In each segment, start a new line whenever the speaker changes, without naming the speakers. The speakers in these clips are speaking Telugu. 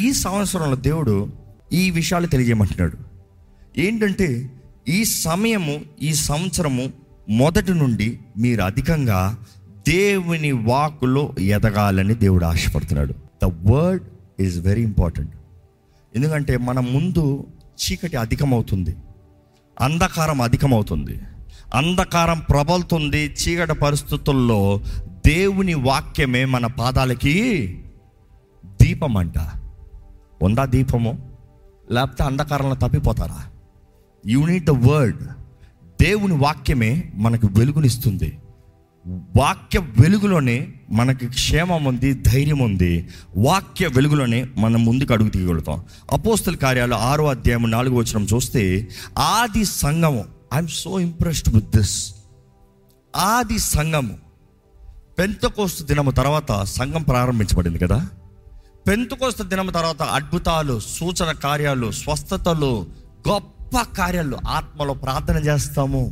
ఈ సంవత్సరంలో దేవుడు ఈ విషయాలు తెలియజేయమంటున్నాడు. ఏంటంటే ఈ సమయము ఈ సంవత్సరము మొదటి నుండి మీరు అధికంగా దేవుని వాకులో ఎదగాలని దేవుడు ఆశపడుతున్నాడు. The word is very important ఎందుకంటే మన ముందు చీకటి అధికమవుతుంది. అంధకారం అధికమవుతుంది. అంధకారం ప్రబలుతుంది చీకటి పరిస్థితుల్లో దేవుని వాక్యమే మన పాదాలకి దీపం అంట. ఉందా దీపము? లేకపోతే అంధకారంలో తప్పిపోతారా? యూనిట్ ద వర్డ్ దేవుని వాక్యమే మనకు వెలుగునిస్తుంది. వాక్య వెలుగులోనే మనకి క్షేమం ఉంది ధైర్యం ఉంది. వాక్య వెలుగులోనే మనం ముందుకు అడుగు తీయగలుగుతాం. అపోస్తల కార్యాలు ఆరో అధ్యాయం నాలుగు వచ్చిన చూస్తే ఆది సంఘము I'm so impressed with this ఆది సంఘము పెంతకోస్తు దినము తర్వాత సంఘం ప్రారంభించబడింది కదా? పెంతుకోస్త దినం తర్వాత అద్భుతాలు సూచన కార్యాలు స్వస్థతలు గొప్ప కార్యాలు ఆత్మలో ప్రార్థన చేస్తాము.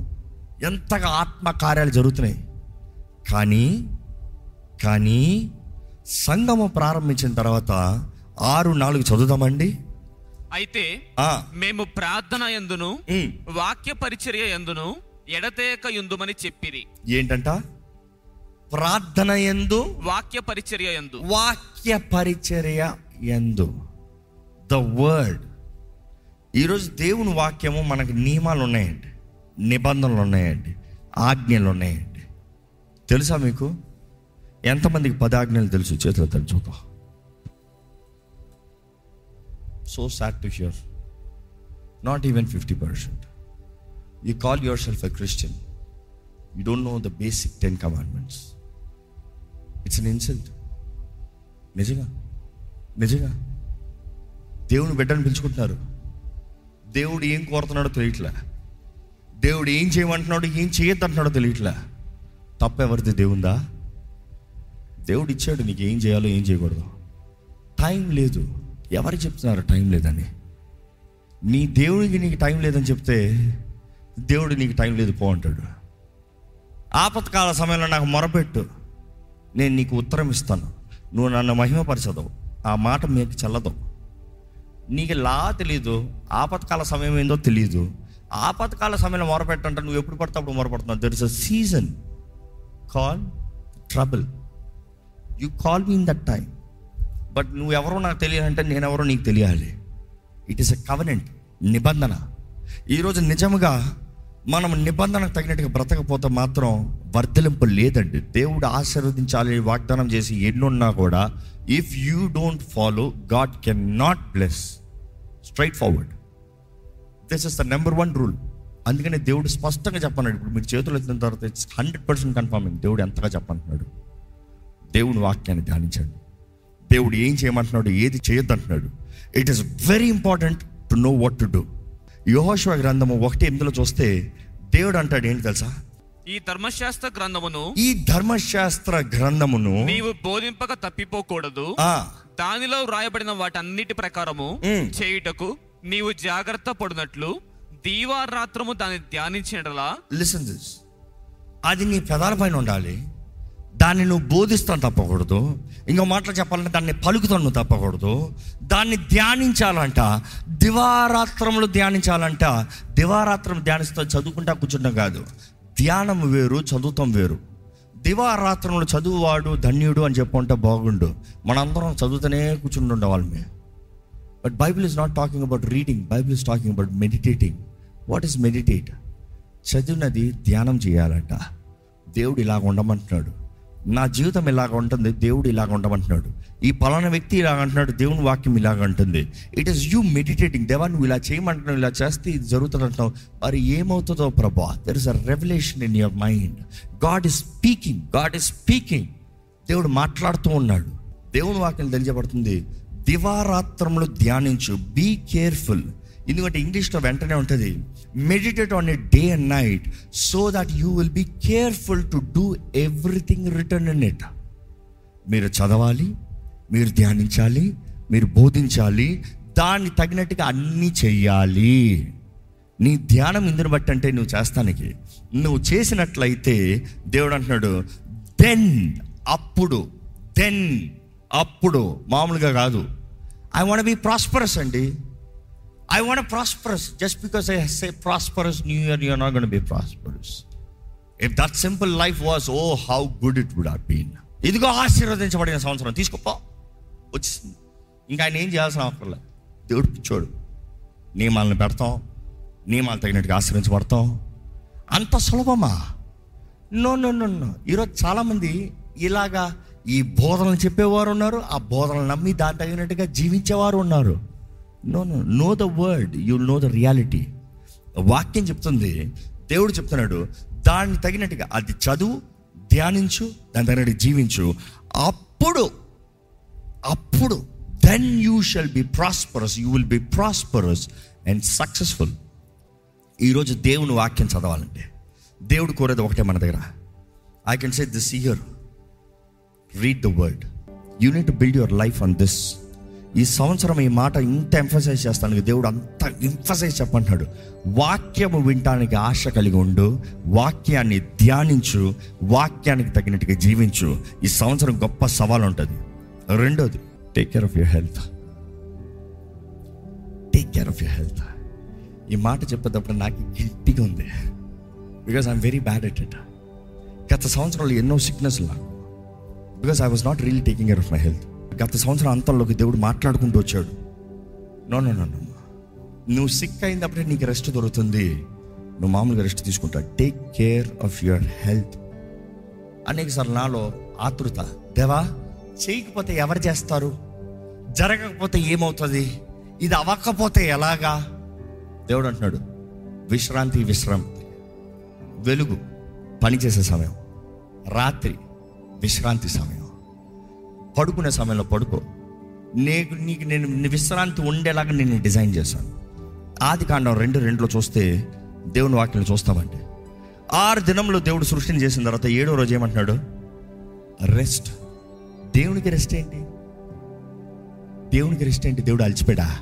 ఎంతగా ఆత్మ కార్యాలు జరుగుతున్నాయి. కానీ కానీ సంఘము ప్రారంభించిన తర్వాత ఆరు నాలుగు చదువుదామండి.
అయితే మేము ప్రార్థన ఎందును వాక్య పరిచర్య ఎందును ఎడతేక యుందుమని చెప్పిరి.
ఏంటంట? ప్రార్థన ఎందు
వాక్య పరిచర్య ఎందు
వాక్య పరిచర్య ఎందు ద వర్డ్ ఈరోజు దేవుని వాక్యము మనకు నియమాలు ఉన్నాయండి నిబంధనలు ఉన్నాయండి ఆజ్ఞలు ఉన్నాయండి తెలుసా మీకు? ఎంతమందికి పది ఆజ్ఞలు తెలుసు? చేతులు తెలుసుకో so sad to hear not even fifty percent you call yourself a Christian you don't know the basic ten commandments it's an insult నిజంగా. నిజంగా. దేవుని బిడ్డను పిలుచుకుంటున్నారు. దేవుడు ఏం కోరుతున్నాడో తెలియట్లే. దేవుడు ఏం చేయమంటున్నాడో ఏం చేయొద్దంటున్నాడో తెలియట్లే. తప్పెవరిది దేవుందా? దేవుడు ఇచ్చాడు నీకు ఏం చేయాలో ఏం చేయకూడదు. టైం లేదు. ఎవరు చెప్తున్నారు టైం లేదని? నీ దేవుడికి నీకు టైం లేదని చెప్తే దేవుడు నీకు టైం లేదు పో అంటాడు. ఆపత్కాల సమయంలో నాకు మొరపెట్టు. నేను నీకు ఉత్తరం ఇస్తాను. నువ్వు నన్ను మహిమపరచదవు. ఆ మాట మీకు చల్లదు. నీకు లా తెలీదు? ఆపత్కాల సమయం ఏందో తెలియదు ఆపత్కాల సమయంలో మొరపెట్టంటే నువ్వు ఎప్పుడు పడితే అప్పుడు మొరపెడుతున్నావు. There is a season call trouble you call me in that time but నువ్వెవరో నాకు తెలియాలంటే నేను ఎవరో నీకు తెలియాలి. ఇట్ ఈస్ ఎ కవనెంట్ నిబంధన. ఈరోజు నిజముగా మనం నిబంధనకు తగినట్టుగా బ్రతకపోతే మాత్రం వర్ధలింపు లేదండి. దేవుడు ఆశీర్వదించాలి వాగ్దానం చేసి ఎన్నున్నా కూడా if you don't follow God can not bless straight forward this is the number one rule అందుకనే దేవుడు స్పష్టంగా చెప్పన్నాడు. ఇప్పుడు మీరు చేతులు ఎత్తిన తర్వాత ఇట్స్ హండ్రెడ్ పర్సెంట్ కన్ఫర్మింగ్ దేవుడు ఎంతగా చెప్పంటున్నాడు దేవుని వాక్యాన్ని ధ్యానించండి. దేవుడు ఏం చేయమంటున్నాడు? ఏది చేయొద్దంటున్నాడు? It is very important to know what to do యోహోశ్వ గ్రంథము ఒకటి ఎనిమిదిలో చూస్తే దేవుడు అంటాడు ఏంటి తెలుసా?
ఈ ధర్మశాస్త్ర గ్రంథమును
ఈ ధర్మశాస్త్ర గ్రంథమును
నీవు బోధింపక తప్పిపోకూడదు. దానిలో వ్రాయబడిన వాటన్నిటి ప్రకారము. చేయుటకు నీవు జాగ్రత్త పడినట్లు దీవారాత్రము దాన్ని ధ్యానించినలా
లిసన్ దిస్ అది నీ పెదాల పైన ఉండాలి. దాన్ని నువ్వు బోధిస్తాను తప్పకూడదు. ఇంకో మాటలు చెప్పాలంటే దాన్ని పలుకుతాను నువ్వు తప్పకూడదు. దాన్ని ధ్యానించాలంట. దివారాత్రములు ధ్యానించాలంట. దివారాత్రం ధ్యానిస్తా చదువుకుంటా కూర్చుంటాం కాదు. ధ్యానం వేరు చదువుతాం వేరు. దివారాత్రములు చదువువాడు ధన్యుడు అని చెప్పుకుంటే బాగుండు. మనందరం చదువుతూనే కూర్చుని ఉండేవాళ్ళమే but Bible is not talking about reading Bible is talking about meditating what is meditate చదివినది ధ్యానం చేయాలంట. దేవుడు ఇలాగ ఉండమంటున్నాడు. నా జీవితం ఇలాగ ఉంటుంది దేవుడు ఇలాగ ఉండమంటున్నాడు. ఈ పలానా వ్యక్తి ఇలాగ అంటున్నాడు దేవుని వాక్యం ఇలాగ అంటుంది. ఇట్ ఈస్ యూ మెడిటేటింగ్ దేవా నువ్వు ఇలా చేయమంటున్నావు ఇలా చేస్తే ఇది జరుగుతుంది అంటున్నావు మరి ఏమవుతుందో ప్రభా there is a revolution in your mind God is speaking God is speaking దేవుడు మాట్లాడుతూ ఉన్నాడు. దేవుని వాక్యం తెలియజేయబడుతుంది. దివారాత్రములు ధ్యానించు. బీ కేర్ఫుల్ ఎందుకంటే ఇంగ్లీష్లో వెంటనే ఉంటుంది meditate on a day and night so that you will be careful to do everything written in it మీరు చదవాలి మీరు ధ్యానించాలి మీరు బోధించాలి దాన్ని తగినట్టుగా అన్నీ చెయ్యాలి. నీ ధ్యానం ఇందుని బట్టి అంటే నువ్వు చేస్తానికి. నువ్వు చేసినట్లయితే దేవుడు అంటున్నాడు దెన్ అప్పుడు దెన్ అప్పుడు. మామూలుగా కాదు. ఐ వాంట్ బి ప్రాస్పరస్ అండి. I want prosperous just because I say prosperous new year you're not gonna be prosperous if that simple life was oh how good it would have been ఇదిగో ఆశీర్వదించబడిన సంవత్సరం. తీసుకోపో వచ్చింది. ఇంకా ఆయన ఏం చేయాల్సిన అవసరం లేదు. దేవుడు పిచ్చోడు. నియమాలను పెడతాం. నియమాలు తగినట్టుగా ఆశ్రయించబడతాం. అంత సులభమా? No no no no. ఈరోజు చాలామంది ఇలాగా ఈ బోధనలు చెప్పేవారు ఉన్నారు ఆ బోధనలు నమ్మి దాని తగినట్టుగా జీవించేవారు ఉన్నారు no no no the word you know the reality వాక్యం చెప్తుంది. దేవుడు చెప్తున్నాడు దాన్ని తగినట్టుగా అది చదువు ధ్యానించు దాని తగినట్టు జీవించు. అప్పుడు అప్పుడు then you shall be prosperous you will be prosperous and successful ఈరోజు దేవుని వాక్యం చదవాలంటే దేవుడు కోరేది ఒకటే మన దగ్గర. I can say this year read the word you need build your life on this ఈ సంవత్సరం ఈ మాట ఇంత ఎంఫసైజ్ చేస్తాను దేవుడు అంత ఎంఫసైజ్ చెప్పంటున్నాడు వాక్యము వినటానికి ఆశ కలిగి ఉండు వాక్యాన్ని ధ్యానించు వాక్యానికి తగినట్టుగా జీవించు. ఈ సంవత్సరం గొప్ప సవాల్ ఉంటుంది. రెండోది take care of your health take care of your health ఈ మాట చెప్పేటప్పుడు నాకు గిల్టీగా ఉంది. Because I'm very bad at it గత సంవత్సరంలో ఎన్నో సిక్నెస్ నాకు. Because I was not really taking care of my health గత సంవత్సరం అంతంలోకి దేవుడు మాట్లాడుకుంటూ వచ్చాడు. నో నో నో నువ్వు సిక్ అయినప్పుడే నీకు రెస్ట్ దొరుకుతుంది. నువ్వు మామూలుగా రెస్ట్ తీసుకుంటా. Take care of your health అనేక సార్లు నాలో ఆతృత. దేవా చేయకపోతే ఎవరు చేస్తారు? జరగకపోతే ఏమవుతుంది? ఇది అవ్వకపోతే ఎలాగా? దేవుడు అంటున్నాడు విశ్రాంతి విశ్రాంతి. వెలుగు పనిచేసే సమయం. రాత్రి విశ్రాంతి సమయం. పడుకునే సమయంలో పడుకో. నీకు నీకు నేను విశ్రాంతి ఉండేలాగా నేను డిజైన్ చేశాను. ఆది కాండం రెండు రెండులో చూస్తే దేవుని వాక్యం చూస్తామండి ఆరు దినంలో దేవుడు సృష్టిని చేసిన తర్వాత ఏడో రోజు ఏమంటున్నాడు? రెస్ట్. దేవునికి రెస్ట్ ఏంటి? దేవునికి రెస్ట్ ఏంటి? దేవుడు అలసిపోయాడా?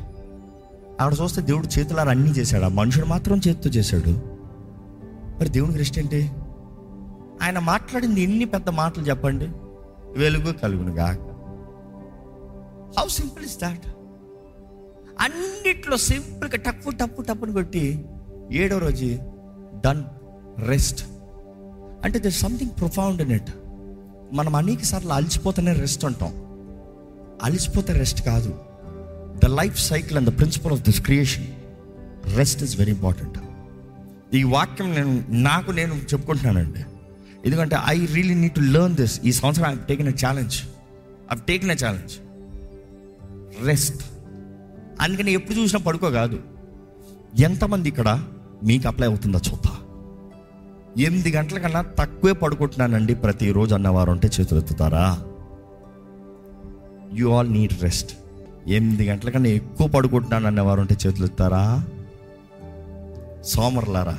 ఆవిడ చూస్తే దేవుడు చేతులారా అన్నీ చేశాడు? మనుషుడు మాత్రం చేతితో చేశాడు. మరి దేవునికి రెస్ట్ ఏంటి? ఆయన మాట్లాడింది ఎన్ని పెద్ద మాటలు చెప్పండి? వెలుగు కలుగునుగా హౌ సింపుల్ ఇస్ దాట్ అన్నిట్లో సింపుల్గా టప్పు టప్పు టప్పుని కొట్టి ఏడో రోజు డన్ రెస్ట్ అంటే there something profound in it మనం అనేక సార్లు అలసిపోతేనే రెస్ట్ అంటాం. అలసిపోతే రెస్ట్ కాదు. The life cycle and the principle of this creation rest is very important ఈ వాక్యం నేను నాకు నేను చెప్పుకుంటున్నానండి. ఎందుకంటే I really need to learn this ఈ సంవత్సరం I taking a challenge I taking a challenge rest అందుకని ఎప్పుడు చూసినా పడుకో కాదు. ఎంతమంది ఇక్కడ మీకు అప్లై అవుతుందో చూద్దా. ఎనిమిది గంటల కన్నా తక్కువే పడుకుంటున్నానండి ప్రతిరోజు అన్నవారు ఉంటే చేతులు ఎత్తుతారా? యు ఆల్ నీడ్ రెస్ట్ ఎనిమిది గంటల కన్నా ఎక్కువ పడుకుంటున్నాను అన్నవారు ఉంటే చేతులు ఎత్తారా సోమరులారా?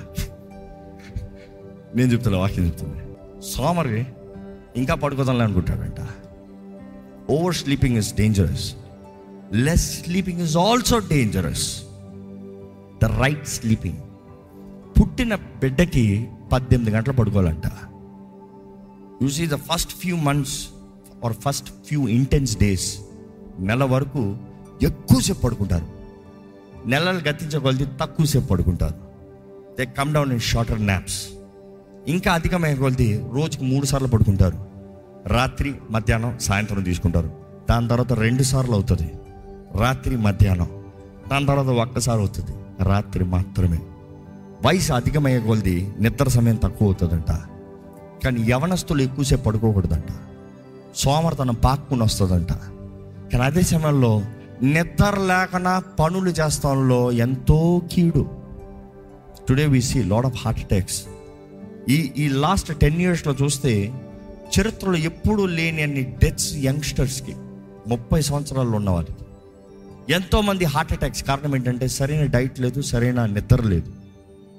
నేను చెప్తున్నా వాక్యం చెప్తుంది. సోమరి ఇంకా పడుకోదాంలే అనుకుంటాడంట. Over sleeping is dangerous less sleeping is also dangerous the right sleeping పుట్టిన బిడ్డకి పద్దెనిమిది గంటలు పడుకోవాలంట. You see the first few months or first few intense days నెల వరకు ఎక్కువసేపు పడుకుంటారు. నెలలు గతించే కొలది తక్కువసేపు పడుకుంటారు. They come down in shorter naps ఇంకా అధికమైన కొలది రోజుకి మూడు సార్లు పడుకుంటారు. రాత్రి మధ్యాహ్నం సాయంత్రం తీసుకుంటారు. దాని తర్వాత రెండు సార్లు అవుతుంది. రాత్రి మధ్యాహ్నం. దాని తర్వాత ఒక్కసారి అవుతుంది. రాత్రి మాత్రమే. వయసు అధికమయ్యే కొలది నిద్ర సమయం తక్కువ అవుతుందంట. కానీ యవనస్తులు ఎక్కువసేపు పడుకోకూడదంట. సోమరతనం పాక్కుని వస్తుందంట. కానీ అదే సమయంలో నిద్ర లేకుండా పనులు చేస్తాంలో ఎంతో కీడు. Today we see lot of heart attacks ఈ ఈ లాస్ట్ టెన్ ఇయర్స్లో చూస్తే చరిత్రలో ఎప్పుడూ లేని అన్ని డెత్స్ యంగ్స్టర్స్కి ముప్పై సంవత్సరాల్లో ఉన్నవాళ్ళకి ఎంతోమంది హార్ట్ అటాక్స్ కారణం ఏంటంటే సరైన డైట్ లేదు సరైన నిద్ర లేదు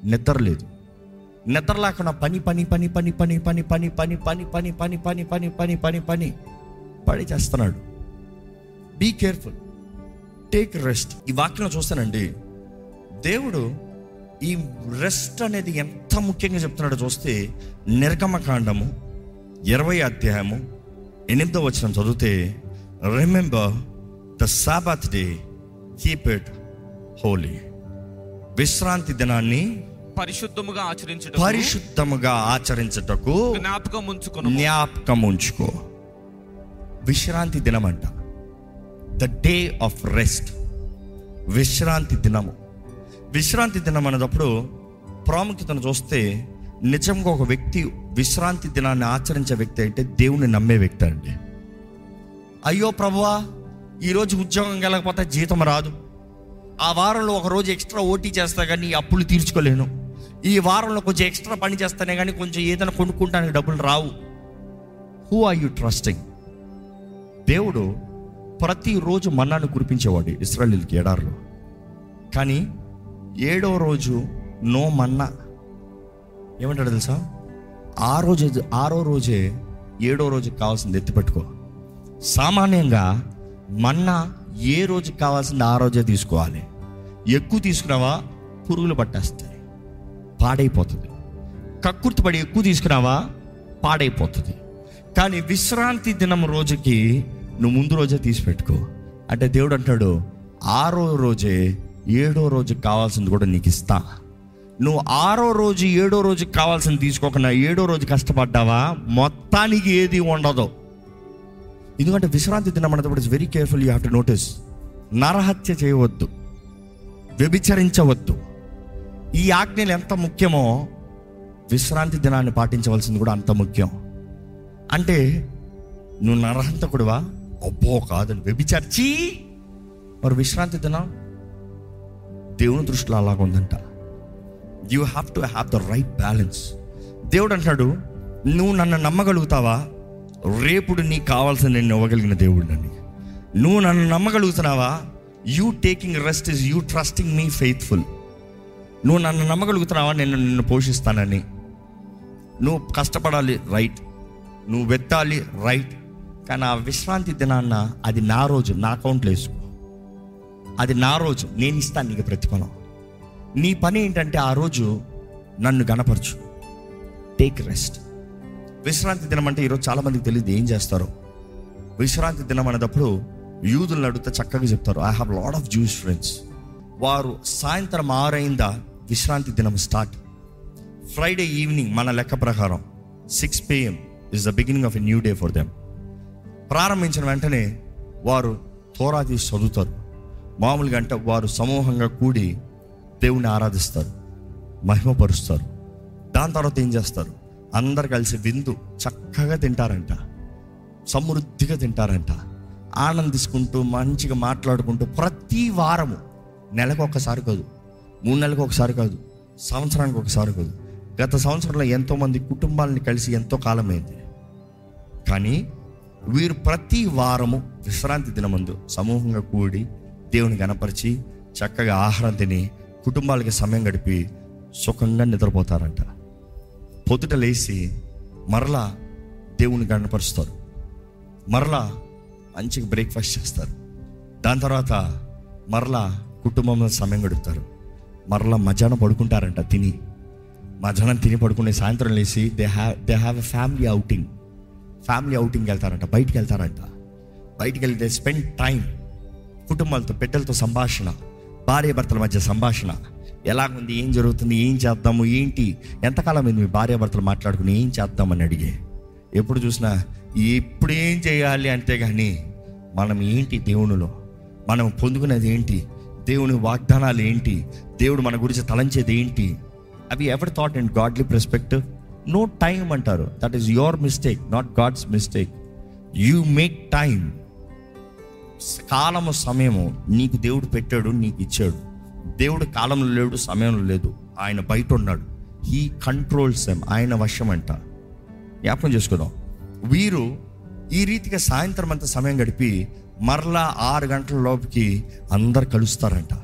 నిద్ర లేదు నిద్ర లేకుండా పని పని పని పని పని పని పని పని పని పని పని పని పని పని పని పని పని చేస్తున్నాడు బీ కేర్ఫుల్ టేక్ రెస్ట్ ఈ వాక్యంలో చూస్తానండి దేవుడు ఈ రెస్ట్ అనేది ఎంత ముఖ్యంగా చెప్తున్నాడో చూస్తే నిర్గమకాండము ఇరవై అధ్యాయము ఎనిమిదో వచ్చిన చదివితే remember the Sabbath day keep it holy విశ్రాంతి దినాన్ని
పరిశుద్ధముగా ఆచరించుట
పరిశుద్ధముగా ఆచరించటకు
జ్ఞాపకం ఉంచుకును
జ్ఞాపకం ఉంచుకో. విశ్రాంతి దినం అంట ద డే ఆఫ్ రెస్ట్ విశ్రాంతి దినము. విశ్రాంతి దినం అనేటప్పుడు ప్రాముఖ్యతను చూస్తే నిజంగా ఒక వ్యక్తి విశ్రాంతి దినాన్ని ఆచరించే వ్యక్తి అంటే దేవుని నమ్మే వ్యక్తి అండి. అయ్యో ప్రభువా ఈరోజు ఉద్యోగం వెళ్ళకపోతే జీతం రాదు. ఆ వారంలో ఒక రోజు ఎక్స్ట్రా ఓటీ చేస్తా కానీ ఈ అప్పులు తీర్చుకోలేను. ఈ వారంలో కొంచెం ఎక్స్ట్రా పని చేస్తానే కానీ కొంచెం ఏదైనా కొనుక్కుంటానికి డబ్బులు రావు. హూ ఆర్ యూ ట్రస్టింగ్ దేవుడు ప్రతిరోజు మన్నాను కురిపించేవాడు ఇస్రాయలీలకి ఎడారిలో కానీ ఏడో రోజు నో మన్నా. ఏమంటాడు తెలుసా? ఆ రోజు ఆరో రోజే ఏడో రోజుకి కావాల్సింది ఎత్తిపెట్టుకో. సామాన్యంగా మన్నా ఏ రోజుకి కావాల్సింది ఆ రోజే తీసుకోవాలి. ఎక్కువ తీసుకున్నావా పురుగులు పట్టేస్తాయి. పాడైపోతుంది. కక్కుర్తి పడి ఎక్కువ తీసుకున్నావా పాడైపోతుంది. కానీ విశ్రాంతి దినం రోజుకి నువ్వు ముందు రోజే తీసి పెట్టుకో అంటే దేవుడు అంటాడు ఆరో రోజే ఏడో రోజుకి కావాల్సింది కూడా నీకు ఇస్తా. నువ్వు ఆరో రోజు ఏడో రోజుకి కావాల్సింది తీసుకోకుండా ఏడో రోజు కష్టపడ్డావా? మొత్తానికి ఏది ఉండదు. ఎందుకంటే విశ్రాంతి దినం అన్నప్పుడు it's very careful you have to notice నరహత్య చేయవద్దు. వ్యభిచరించవద్దు. ఈ ఆజ్ఞలు ఎంత ముఖ్యమో విశ్రాంతి దినాన్ని పాటించవలసింది కూడా అంత ముఖ్యం. అంటే నువ్వు నరహంతకుడువా? అబ్బో కాదని వ్యభిచర్చి మరి విశ్రాంతి దినం దేవుని దృష్టిలో అలాగ ఉందంట. You have to have the right balance దేవుడు అంటాడు నువ్వు నన్ను నమ్మగలుగుతావా? రేపుడు నీకు కావాల్సిన నేను ఇవ్వగలిగిన దేవుడు నువ్వు నన్ను నమ్మగలుగుతున్నావా? You taking rest is you trusting me faithful నువ్వు నన్ను నమ్మగలుగుతున్నావా? నేను నిన్ను పోషిస్తానని. నువ్వు కష్టపడాలి రైట్ నువ్వు వెత్తాలి రైట్ కానీ ఆ విశ్రాంతి దినాన్న అది నా రోజు నా అకౌంట్లో వేసుకో. అది నా రోజు నేను ఇస్తాను నీకు ప్రతిఫలం. నీ పని ఏంటంటే ఆ రోజు నన్ను గణపరచు. టేక్ రెస్ట్ విశ్రాంతి దినం అంటే ఈరోజు చాలా మందికి తెలియదు ఏం చేస్తారు. విశ్రాంతి దినం అనేటప్పుడు యూదులను అడిగితే చక్కగా చెప్తారు I have lot of Jews friends వారు సాయంత్రం ఆరైందా? విశ్రాంతి దినం స్టార్ట్ ఫ్రైడే ఈవినింగ్ మన లెక్క ప్రకారం six PM is the beginning of a new day for them ప్రారంభించిన వెంటనే వారు తోరా తీసి చదువుతారు. మామూలుగా అంటే వారు సమూహంగా కూడి దేవుణ్ణి ఆరాధిస్తారు మహిమపరుస్తారు. దాని తర్వాత ఏం చేస్తారు? అందరు కలిసి విందు చక్కగా తింటారంట సమృద్ధిగా తింటారంట. ఆనందించుకుంటూ మంచిగా మాట్లాడుకుంటూ ప్రతి వారము నెలకు ఒకసారి కాదు మూడు నెలలకు ఒకసారి కాదు సంవత్సరానికి ఒకసారి కాదు గత సంవత్సరంలో ఎంతోమంది కుటుంబాలని కలిసి ఎంతో కాలమైంది. కానీ వీరు ప్రతి వారము విశ్రాంతి దినమందు సమూహంగా కూడి దేవుని కనపరిచి చక్కగా ఆహారం తిని కుటుంబాలకి సమయం గడిపి సుఖంగా నిద్రపోతారంట. పొద్దుట లేచి మరలా దేవుని గణపరుస్తారు. మరలా మంచిగా బ్రేక్ఫాస్ట్ చేస్తారు. దాని తర్వాత మరలా కుటుంబంలో సమయం గడుపుతారు. మరలా మధ్యాహ్నం పడుకుంటారంట తిని. మధ్యాహ్నం తిని పడుకునే సాయంత్రం లేచి they have they have a family outing family అవుటింగ్కి వెళ్తారంట బయటికి వెళ్తారంట. బయటికి వెళ్తే స్పెండ్ టైం కుటుంబాలతో బిడ్డలతో సంభాషణ భార్య భర్తల మధ్య సంభాషణ. ఎలాగుంది? ఏం జరుగుతుంది? ఏం చేద్దాము? ఏంటి? ఎంతకాలం అయింది మీ భార్యాభర్తలు మాట్లాడుకుని ఏం చేద్దామని అడిగే? ఎప్పుడు చూసినా ఎప్పుడు ఏం చేయాలి అంతే కానీ మనం ఏంటి దేవునిలో? మనం పొందుకునేది ఏంటి? దేవుని వాగ్దానాలు ఏంటి? దేవుడు మన గురించి తలంచేది ఏంటి? అవి ఎవరి thought and godly perspective no time అంటారు. That is your mistake not God's mistake you make time కాలము సమయము నీకు దేవుడు పెట్టాడు నీకు ఇచ్చాడు. దేవుడు కాలంలో లేడు సమయంలో లేదు. ఆయన బయట ఉన్నాడు హీ కంట్రోల్స్ ఎమ్ ఆయన వశం అంట జ్ఞాపకం చేసుకుందాం. వీరు ఈ రీతిగా సాయంత్రం అంతా సమయం గడిపి మరలా ఆరు గంటల లోపుకి అందరు కలుస్తారంట.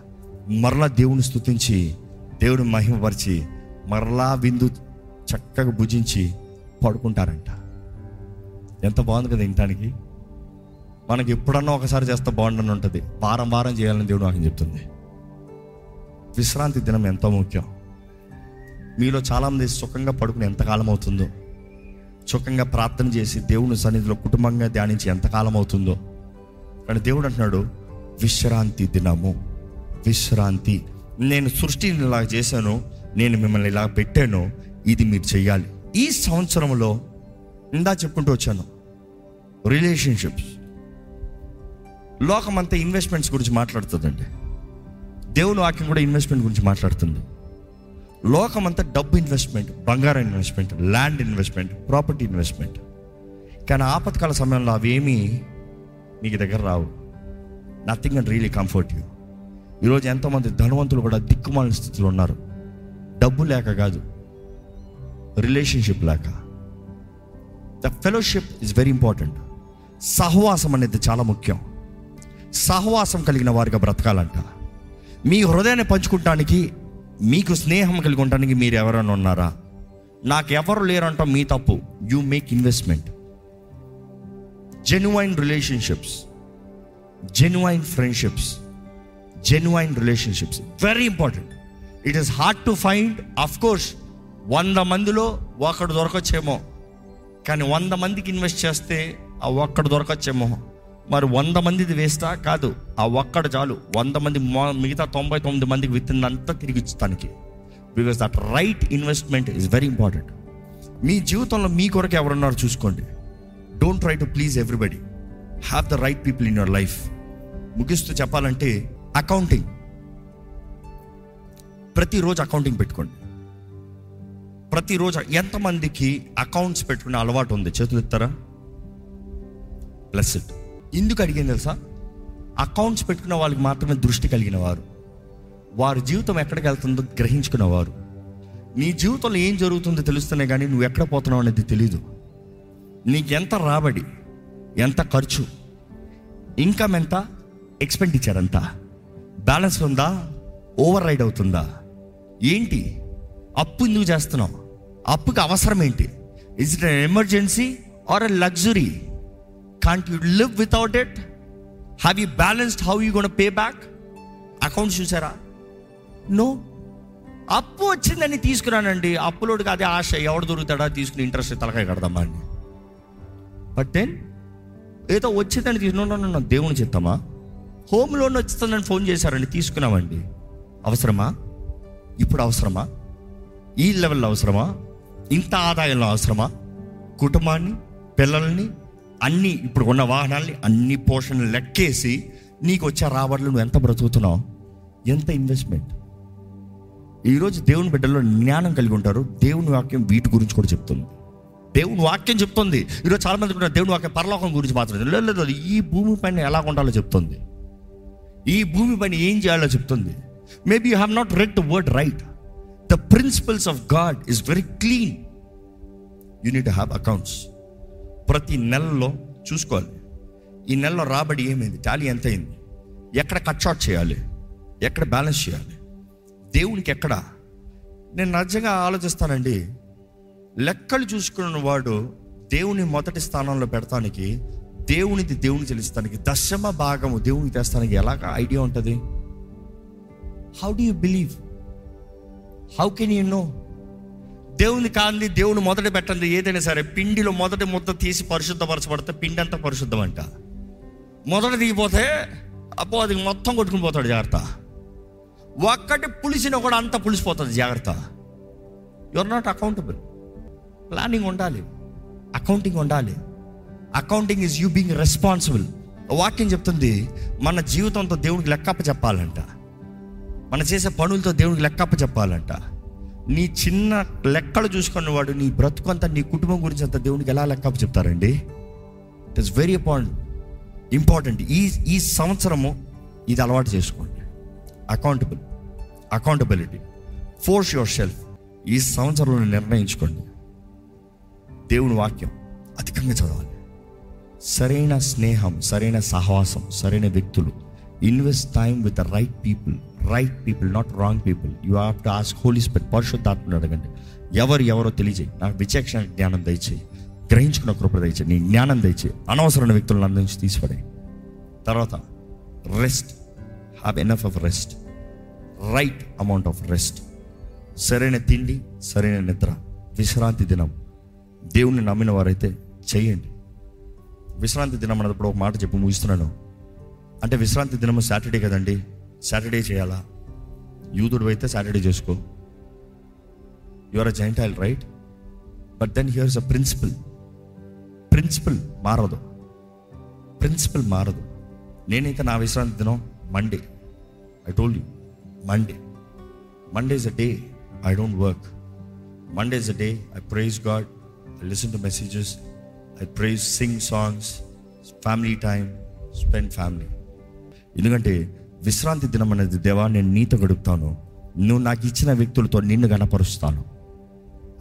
మరలా దేవుని స్తుతించి దేవుని మహిమపరిచి మరలా విందు చక్కగా భుజించి పడుకుంటారంట. ఎంత బాగుంది కదా వినటానికి. మనకి ఎప్పుడన్నా ఒకసారి చేస్తే బాగుండని ఉంటుంది. వారం వారం చేయాలని దేవుడు నాకు చెప్తుంది. విశ్రాంతి దినం ఎంతో ముఖ్యం. మీలో చాలామంది సుఖంగా పడుకుని ఎంతకాలం అవుతుందో సుఖంగా ప్రార్థన చేసి దేవుని సన్నిధిలో కుటుంబంగా ధ్యానించి ఎంతకాలం అవుతుందో. కానీ దేవుడు అంటున్నాడు విశ్రాంతి దినము విశ్రాంతి. నేను సృష్టిని ఇలా చేశాను నేను మిమ్మల్ని ఇలా పెట్టాను ఇది మీరు చేయాలి ఈ సంవత్సరంలో ఇందా చెప్పుకుంటూ వచ్చాను రిలేషన్షిప్స్ లోకమంతా ఇన్వెస్ట్మెంట్స్ గురించి మాట్లాడుతుందండి. దేవుని వాక్యం కూడా ఇన్వెస్ట్మెంట్ గురించి మాట్లాడుతుంది. లోకమంతా డబ్బు ఇన్వెస్ట్మెంట్ బంగారం investment land investment property investment కానీ ఆపత్కాల సమయంలో అవేమీ నీకు దగ్గర రావు. Nothing and really comfort you ఈరోజు ఎంతోమంది ధనవంతులు కూడా దిక్కుమాలిన స్థితిలో ఉన్నారు. డబ్బు లేక కాదు రిలేషన్షిప్ లేక. The fellowship is very important సహవాసం అనేది చాలా ముఖ్యం. సహవాసం కలిగిన వారిగా బ్రతకాలంట. మీ హృదయాన్ని పంచుకుంటానికి మీకు స్నేహం కలిగి ఉండడానికి మీరు ఎవరైనా ఉన్నారా? నాకు ఎవరు లేరంటాం మీ తప్పు. You make investment genuine relationships genuine friendships genuine relationships very important it is hard to find of course వంద మందిలో ఒకడు దొరకచ్చేమో. కానీ వంద మందికి ఇన్వెస్ట్ చేస్తే ఆ ఒక్కడు దొరకచ్చేమో. మరి వంద మందిది వేస్తా? కాదు ఆ ఒక్కడ చాలు. వంద మంది మిగతా తొంభై తొమ్మిది మందికి విత్తిందంతా తిరిగి ఇస్తానికి because that right investment is very important మీ జీవితంలో మీ కొరకు ఎవరున్నారో చూసుకోండి. Don't try to please everybody have the right people in your life ముగిస్తూ చెప్పాలంటే అకౌంటింగ్ ప్రతిరోజు అకౌంటింగ్ పెట్టుకోండి. ప్రతిరోజు ఎంతమందికి అకౌంట్స్ పెట్టుకునే అలవాటు ఉంది? చేతులు ఎత్తారా? ప్లస్ ఇట్ ఎందుకు అడిగింది తెలుసా? అకౌంట్స్ పెట్టుకున్న వాళ్ళకి మాత్రమే దృష్టి కలిగిన వారు వారి జీవితం ఎక్కడికి వెళ్తుందో గ్రహించుకున్నవారు నీ జీవితంలో ఏం జరుగుతుందో తెలుస్తున్నాయి కానీ నువ్వు ఎక్కడ పోతున్నావు అనేది తెలీదు. నీకు ఎంత రాబడి ఎంత ఖర్చు ఇన్కమ్ ఎంత ఎక్స్పెండిచర్ ఎంత? బ్యాలెన్స్ ఉందా? ఓవర్ రైడ్ అవుతుందా? ఏంటి? అప్పు ఎందుకు చేస్తున్నావు? అప్పుకి అవసరం ఏంటి? Is it emergency or a luxury can't you live without it have you balanced how you gonna pay back accounts చూసారా? నో అప్పు వచ్చిందని తీసుకున్నానండి. అప్పులోడికి అదే ఆశ. ఎవడు దొరుకుతాడా? తీసుకుని ఇంట్రెస్ట్ తలకాయ కడదామా అని బట్ దెన్ ఏదో వచ్చిందని తీసుకున్నా దేవుని చిత్తమా హోమ్ లోన్ వచ్చిందని ఫోన్ చేశారండి. తీసుకున్నామండి. అవసరమా? ఇప్పుడు అవసరమా? ఈ లెవెల్లో అవసరమా? ఇంత ఆదాయంలో అవసరమా? కుటుంబాన్ని పిల్లల్ని అన్ని ఇప్పుడు ఉన్న వాహనాల్ని అన్ని పోషణలు లెక్కేసి నీకు వచ్చే రాబడులు నువ్వు ఎంత బ్రతుకుతున్నావు? ఎంత ఇన్వెస్ట్మెంట్ ఈరోజు దేవుని బిడ్డల్లో జ్ఞానం కలిగి ఉంటారు. దేవుని వాక్యం వీటి గురించి కూడా చెప్తుంది. దేవుని వాక్యం చెప్తుంది. ఈరోజు చాలామంది కూడా దేవుని వాక్యం పరలోకం గురించి మాత్రం లేదు. లేదు లేదు. ఈ భూమి పైన ఎలా ఉండాలో చెప్తుంది. ఈ భూమి పైన ఏం చేయాలో చెప్తుంది. Maybe you have not read the word right the principles of God is very clean you need have accounts ప్రతి నెలలో చూసుకోవాలి. ఈ నెలలో రాబడి ఏమైంది? టాలీ ఎంత అయింది ఎక్కడ కట్ చేయాలి? ఎక్కడ బ్యాలెన్స్ చేయాలి? దేవునికి ఎక్కడ? నేను నిజంగా ఆలోచిస్తానండి. లెక్కలు చూసుకున్న వాడు దేవుని మొదటి స్థానంలో పెడతానికి దేవునిది దేవుని చెల్లిస్తానికి దశమ భాగము దేవునికి తెస్తానికి ఎలాగ ఐడియా ఉంటుంది? How do you believe how can you know దేవుని కాంది దేవుని మొదట పెట్టండి. ఏదైనా సరే పిండిలో మొదటి ముద్ద తీసి పరిశుద్ధపరచబడితే పిండి అంతా పరిశుద్ధం అంట మొదట దిగిపోతే అప్పో అది మొత్తం కొట్టుకుని పోతాడు జాగ్రత్త. ఒక్కటి పులిసిన కూడా అంతా పులిసిపోతుంది జాగ్రత్త. యువర్ నాట్ అకౌంటబుల్ ప్లానింగ్ ఉండాలి. అకౌంటింగ్ ఉండాలి. Accounting is you being responsible వాక్యం చెప్తుంది మన జీవితంతో దేవునికి లెక్కప్ప చెప్పాలంట. మనం చేసే పనులతో దేవునికి లెక్కప్ప చెప్పాలంట. నీ చిన్న లెక్కలు చూసుకున్న వాడు నీ బ్రతుకు అంతా నీ కుటుంబం గురించి అంత దేవునికి ఎలా లెక్క చెప్తారండి? It is very important important ఈ ఈ సంవత్సరము ఇది అలవాటు చేసుకోండి. Accountable accountability force yourself ఈ సంవత్సరంలో నిర్ణయించుకోండి. దేవుని వాక్యం అధికంగా చదవాలి. సరైన స్నేహం సరైన సహవాసం సరైన వ్యక్తులు. Invest time with the right people right people not wrong people you have to ask Holy Spirit పరిశుద్ధాత్మను అడగండి. ఎవరు ఎవరో తెలియజేయి. నాకు విచక్షణ జ్ఞానం దయచేయి. గ్రహించుకున్న కృప దయచేయి. నీ జ్ఞానం దయచేయి. అనవసరమైన వ్యక్తులను అందించి తీసిపడే తర్వాత rest have enough of rest right amount of rest సరైన తిండి సరైన నిద్ర. విశ్రాంతి దినం. దేవుణ్ణి నమ్మిన వారైతే చేయండి. విశ్రాంతి దినం అన్నప్పుడు ఒక మాట చెప్పి ముగిస్తున్నాను. అంటే విశ్రాంతి దినము సాటర్డే కదండి. సాటర్డే చేయాలా? యూదుడు అయితే సాటర్డే చేసుకో. Your a gentile right but then here's a principle principle మారదు. ప్రిన్సిపల్ మారదు. నేనైతే నా విశ్రాంతి దినం Monday I told you Monday Monday is a day I don't work Monday is a day I praise God I listen to messages I praise sing songs family time spend family ఎందుకంటే విశ్రాంతి దినం అనేది దేవా నేను నీతో గడుపుతాను. నువ్వు నాకు ఇచ్చిన వ్యక్తులతో నిన్ను గణపరుస్తాను.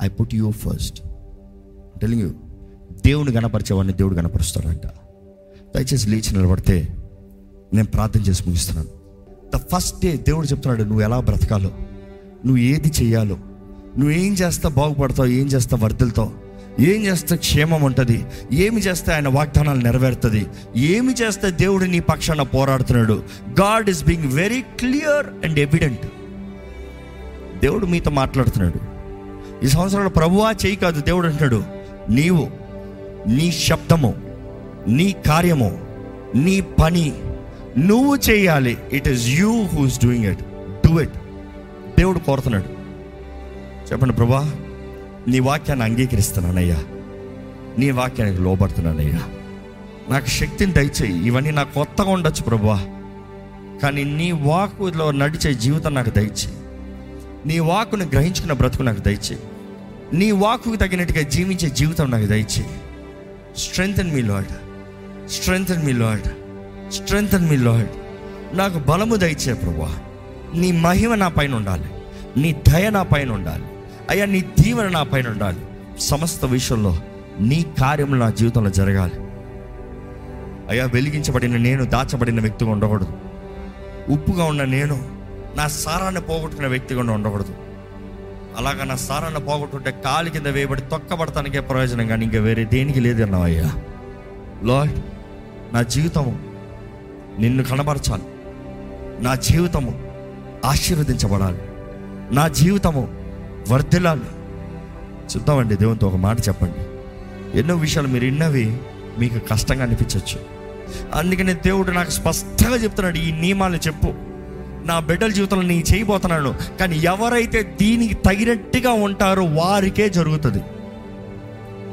I put you first telling you దేవుని గణపరిచేవాడిని దేవుడు గణపరుస్తాడంట. దయచేసి లేచి నిలబడితే నేను ప్రార్థన చేసి ముగిస్తున్నాను. ద ఫస్ట్ డే దేవుడు చెప్తున్నాడు నువ్వు ఎలా బ్రతకాలో? నువ్వు ఏది చేయాలో? నువ్వు ఏం చేస్తా బాగుపడతావు? ఏం చేస్తా వర్ధలతో ఏం చేస్తే క్షేమం ఉంటుంది? ఏమి చేస్తే ఆయన వాగ్దానాలు నెరవేరుతుంది? ఏమి చేస్తే దేవుడు నీ పక్షాన పోరాడుతున్నాడు? God is being very clear and evident దేవుడు మీతో మాట్లాడుతున్నాడు. ఈ సంవత్సరంలో ప్రభువా చేయి కాదు దేవుడు అంటున్నాడు నీవు నీ శబ్దము నీ కార్యము నీ పని నువ్వు చేయాలి. It is you who's doing it do it దేవుడు కోరుతున్నాడు. చెప్పండి ప్రభా నీ వాక్యాన్ని అంగీకరిస్తున్నానయ్యా నీ వాక్యానికి లోబడుతున్నానయ్యా నాకు శక్తిని దయచేయి. ఇవన్నీ నాకు కొత్తగా ఉండొచ్చు ప్రభా కానీ నీ వాకులో నడిచే జీవితం నాకు దయచేయి. నీ వాకును గ్రహించుకున్న బ్రతుకు నాకు దయచేయి. నీ వాకుకు తగినట్టుగా జీవించే జీవితం నాకు దయచేయి. Strength me Lord strength me Lord strength me Lord నాకు బలము దయచే ప్రభా నీ మహిమ నా పైన ఉండాలి. నీ దయ నా పైన ఉండాలి. అయ్యా నీ దీవెన నా పైన ఉండాలి. సమస్త విషయంలో నీ కార్యములు నా జీవితంలో జరగాలి. అయ్యా వెలిగించబడిన నేను దాచబడిన వ్యక్తిగా ఉండకూడదు. ఉప్పుగా ఉన్న నేను నా సారాన్ని పోగొట్టుకున్న వ్యక్తిగా ఉండకూడదు. అలాగా నా సారాన్ని పోగొట్టుకుంటే కాలు కింద వేయబడి తొక్కబడతానికే ప్రయోజనం కానీ ఇంకా వేరే దేనికి లేదు అన్నావు అయ్యా. లార్డ్ నా జీవితము నిన్ను కనబరచాలి. నా జీవితము ఆశీర్వదించబడాలి. నా జీవితము వర్ధిల్లాలి. చూద్దామండి దేవునితో ఒక మాట చెప్పండి. ఎన్నో విషయాలు మీరు విన్నవి మీకు కష్టంగా అనిపించవచ్చు అందుకని దేవుడు నాకు స్పష్టంగా చెప్తున్నాడు ఈ నియమాలు చెప్పు. నా బిడ్డల జీవితంలో నీ చేయబోతున్నాను కానీ ఎవరైతే దీనికి తగినట్టుగా ఉంటారో వారికే జరుగుతుంది.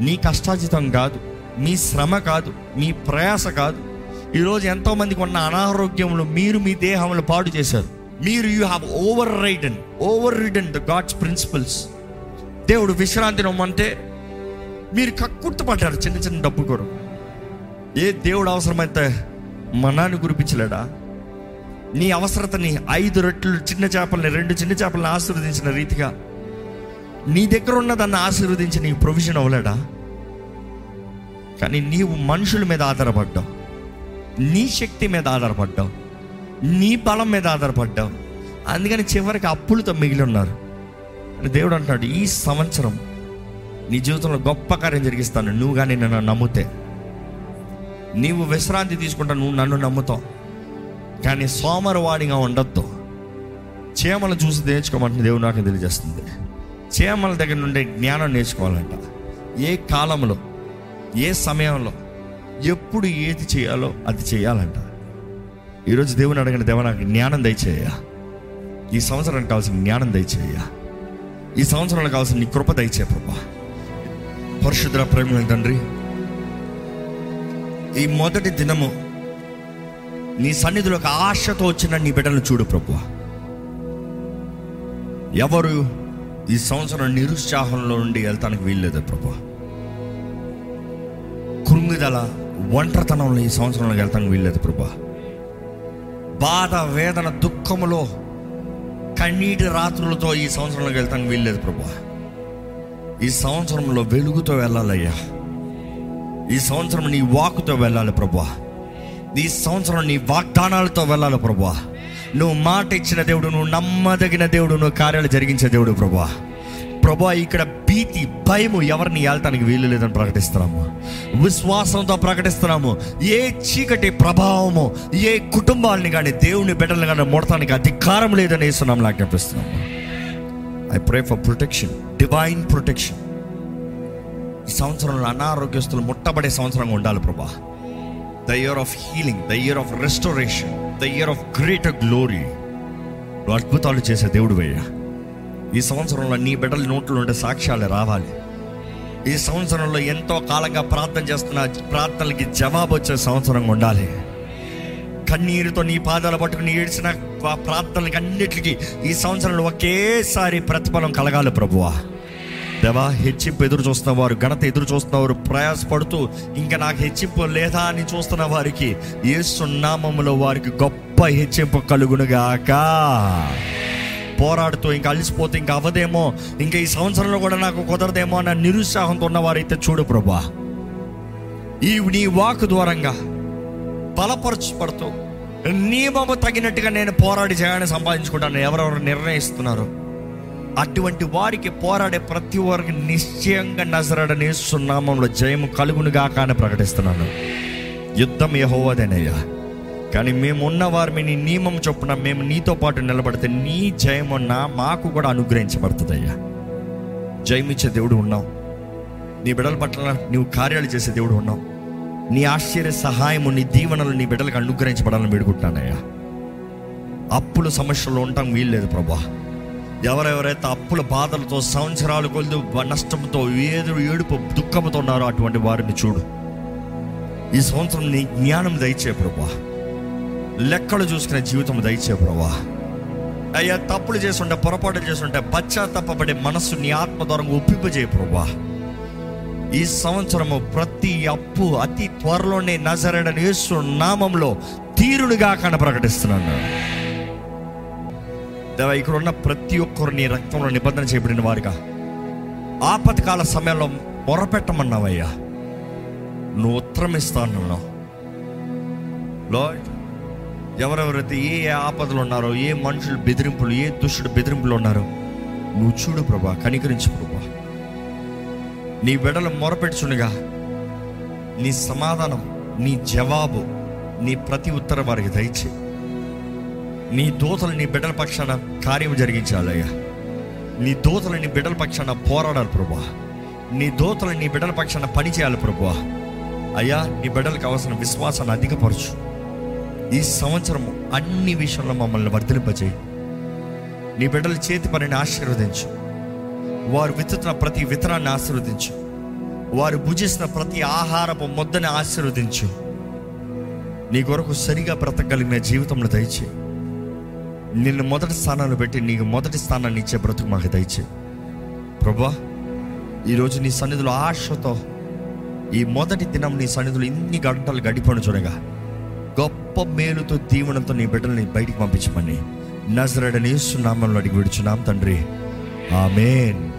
నీ కష్టాజితం కాదు మీ శ్రమ కాదు మీ ప్రయాస కాదు. ఈరోజు ఎంతోమందికి ఉన్న అనారోగ్యములు మీరు మీ దేహములు పాడు చేశారు. మీరు you have overridden overridden the God's principles దేవుడు విశ్రాంతి నమ్మంటే మీరు కక్కుర్తుపడ్డారు చిన్న చిన్న డబ్బు కూడా. ఏ దేవుడు అవసరమైతే మనాన్ని కురిపించలేడా? నీ అవసరతని ఐదు రెట్లు చిన్న చేపల్ని రెండు చిన్న చేపల్ని ఆశీర్వదించిన రీతిగా నీ దగ్గర ఉన్న దాన్ని ఆశీర్వదించి నీ ప్రొవిజన్ అవ్వలేడా? కానీ నీవు మనుషుల మీద ఆధారపడ్డావు. నీ శక్తి మీద ఆధారపడ్డావు. నీ బలం మీద ఆధారపడ్డావు. అందుకని చివరికి అప్పులతో మిగిలి ఉన్నారు. అని దేవుడు అంటున్నాడు ఈ సంవత్సరం నీ జీవితంలో గొప్ప కార్యం జరిగిస్తాను. నువ్వు కానీ నన్ను నమ్ముతే. నీవు విశ్రాంతి తీసుకుంటా నువ్వు నన్ను నమ్ముతావు. కానీ సోమరవాడిగా ఉండొద్దు. చీమలు చూసి నేర్చుకోమంటే దేవుడు నాకు తెలియజేస్తుంది. చీమల దగ్గర నుండి జ్ఞానం నేర్చుకోవాలంట. ఏ కాలంలో ఏ సమయంలో ఎప్పుడు ఏది చేయాలో అది చేయాలంట. ఈరోజు దేవుని అడగని దేవ నాకు జ్ఞానం దయచేయ. ఈ సంవత్సరానికి కావాల్సిన జ్ఞానం దయచేయ. ఈ సంవత్సరానికి కావాల్సిన నీ కృప దయచే ప్రభా. పరిశుద్ర ప్రేమ తండ్రి ఈ మొదటి దినము నీ సన్నిధిలోకి ఆశతో వచ్చిన నీ బిడ్డలను చూడు ప్రభు. ఎవరు ఈ సంవత్సరం నిరుత్సాహంలో నుండి వెళ్తానికి వీల్లేదు ప్రభు. కృంగిదల ఒంటరితనంలో ఈ సంవత్సరంలో వెళ్తానికి వీల్లేదు ప్రభా. బాధ వేదన దుఃఖములో కన్నీటి రాత్రులతో ఈ సంవత్సరంలోకి వెళ్తానికి వీల్లేదు ప్రభా ఈ సంవత్సరంలో వెలుగుతో వెళ్ళాలయ్యా. ఈ సంవత్సరం నీ వాకుతో వెళ్ళాలి ప్రభా ఈ సంవత్సరం నీ వాగ్దానాలతో వెళ్ళాలి ప్రభా నువ్వు మాట ఇచ్చిన దేవుడు నువ్వు నమ్మదగిన దేవుడు నువ్వు కార్యాలు జరిగించే దేవుడు ప్రభా ప్రభా ఇక్కడ భీతి భయము ఎవరిని ఏళ్తానికి వీలు లేదని ప్రకటిస్తున్నాము. విశ్వాసంతో ప్రకటిస్తున్నాము. ఏ చీకటి ప్రభావము ఏ కుటుంబాలని కానీ దేవుని బిడ్డలను కానీ ముడతానికి అధికారం లేదని వేస్తున్నాం ఆజ్ఞాపిస్తున్నాము. I pray for protection divine protection ఈ సంవత్సరంలో అనారోగ్యస్తులు ముట్టబడే సంవత్సరంగా ఉండాలి ప్రభా. The year of healing the year of restoration the year of greater glory అద్భుతాలు చేసే దేవుడు అయ్యా ఈ సంవత్సరంలో నీ బిడ్డల నోట్లో ఉండే సాక్ష్యాలు రావాలి. ఈ సంవత్సరంలో ఎంతో కాలంగా ప్రార్థన చేస్తున్న ప్రార్థనలకి జవాబు వచ్చే సంవత్సరంగా ఉండాలి. కన్నీరుతో నీ పాదాలు పట్టుకుని ఏడ్చిన ప్రార్థనలకి అన్నిటికీ ఈ సంవత్సరంలో ఒకేసారి ప్రతిఫలం కలగాలి ప్రభువా. దేవా హెచ్చింపు ఎదురు చూస్తున్న వారు ఘనత ఎదురు చూస్తున్న వారు ప్రయాసపడుతూ ఇంకా నాకు హెచ్చింపు లేదా అని చూస్తున్న వారికి ఏ నామములో వారికి గొప్ప హెచ్చింపు కలుగునుగాక. పోరాడుతూ ఇంకా అలిసిపోతే ఇంకా అవదేమో ఇంకా ఈ సంవత్సరంలో కూడా నాకు కుదరదేమో అన్న నిరుత్సాహంతో ఉన్నవారైతే చూడు ప్రభా. ఈ నీ వాక్ ద్వారంగా బలపరచబడుతూ నియమము తగినట్టుగా నేను పోరాడి జయాన్ని సంపాదించుకుంటాను ఎవరెవరు నిర్ణయిస్తున్నారు. అటువంటి వారికి పోరాడే ప్రతి వారికి నిశ్చయంగా నజరడని సున్నామంలో జయము కలుగునుగా కానీ ప్రకటిస్తున్నాను. యుద్ధం యహోవదేనయ్యా. కానీ మేమున్న వారిని నీ నియమం చొప్పున మేము నీతో పాటు నిలబడితే నీ జయమున్న మాకు కూడా అనుగ్రహించబడుతుందయ్యా. జయమిచ్చే దేవుడు ఉన్నావు. నీ బిడల పట్ల నీవు కార్యాలు చేసే దేవుడు ఉన్నావు. నీ ఆశ్చర్య సహాయము నీ దీవెనలు నీ బిడ్డలకు అనుగ్రహించబడాలని వేడుకుంటానయ్యా అప్పుల సమస్యలు ఉండటం వీల్లేదు ప్రభా. ఎవరెవరైతే అప్పుల బాధలతో సంవత్సరాలు కొద్ది నష్టంతో ఏదో ఏడుపు దుఃఖంతో ఉన్నారో అటువంటి వారిని చూడు. ఈ సంవత్సరం నీ జ్ఞానం దయచే ప్రభా. లెక్కలు చూసుకునే జీవితం దయచే ప్రభా. అయ్యా తప్పులు చేస్తుంటే పొరపాటు చేస్తుంటే పశ్చాత్తపడే మనస్సు నీ ఆత్మ ద్వారా ఒప్పింపజేయ ప్రభా. ఈ సంవత్సరము ప్రతి అప్పు అతి త్వరలోనే నజరడని యేసు నామంలో తీరునిగా కన ప్రకటిస్తున్నాను. దేవా ఇక్కడ ఉన్న ప్రతి ఒక్కరు నీ రక్తంలో నిబంధన చేయబడిన వారుగా. ఆపత్కాల సమయంలో మొరపెట్టమన్నావయ్యా. నువ్వు ఉత్తరం ఇస్తాను లార్డ్ ఎవరెవరైతే ఏ ఏ ఆపదలు ఉన్నారో ఏ మనుషులు బెదిరింపులు ఏ దుష్టుడు బెదిరింపులు ఉన్నారో నువ్వు చూడు ప్రభా కనికరించు ప్రభా. నీ బిడ్డలు మొరపెట్టుచుండగా నీ సమాధానం నీ జవాబు నీ ప్రతి ఉత్తరం వారికి దయచే నీ దూతలు నీ బిడ్డల పక్షాన కార్యం జరిగించాలయ్యా నీ దోతలు నీ బిడ్డల పక్షాన పోరాడాలి ప్రభా. నీ దూతలు నీ బిడ్డల పక్షాన పని చేయాలి ప్రభా. అయ్యా నీ బిడ్డలకు అవసరం విశ్వాసాన్ని అధికపరచు. ఈ సంవత్సరం అన్ని విషయంలో మమ్మల్ని వర్ధలింపజేయి నీ బిడ్డల చేతి పనిని ఆశీర్వదించు. వారు విత్తుతున్న ప్రతి విత్తనాన్ని ఆశీర్వదించు. వారు భుజిస్తున్న ప్రతి ఆహారపు ముద్దని ఆశీర్వదించు. నీ కొరకు సరిగా బ్రతకగలిగిన జీవితంలో దయచే నిన్ను మొదటి స్థానాలు పెట్టి నీకు మొదటి స్థానాన్ని ఇచ్చే బ్రతుకు మాకు దయచే ప్రభా ఈరోజు నీ సన్నిధిలో ఆశతో ఈ మొదటి దినం నీ సన్నిధిలో ఇన్ని గంటలు గడిపను చూడగా గొప్ప మేలుతో దీవెనతో నీ బిడ్డల్ని బయటికి పంపించమని నజరడని నామంలో అడిగి విడుచున్నాం తండ్రి. ఆమెన్.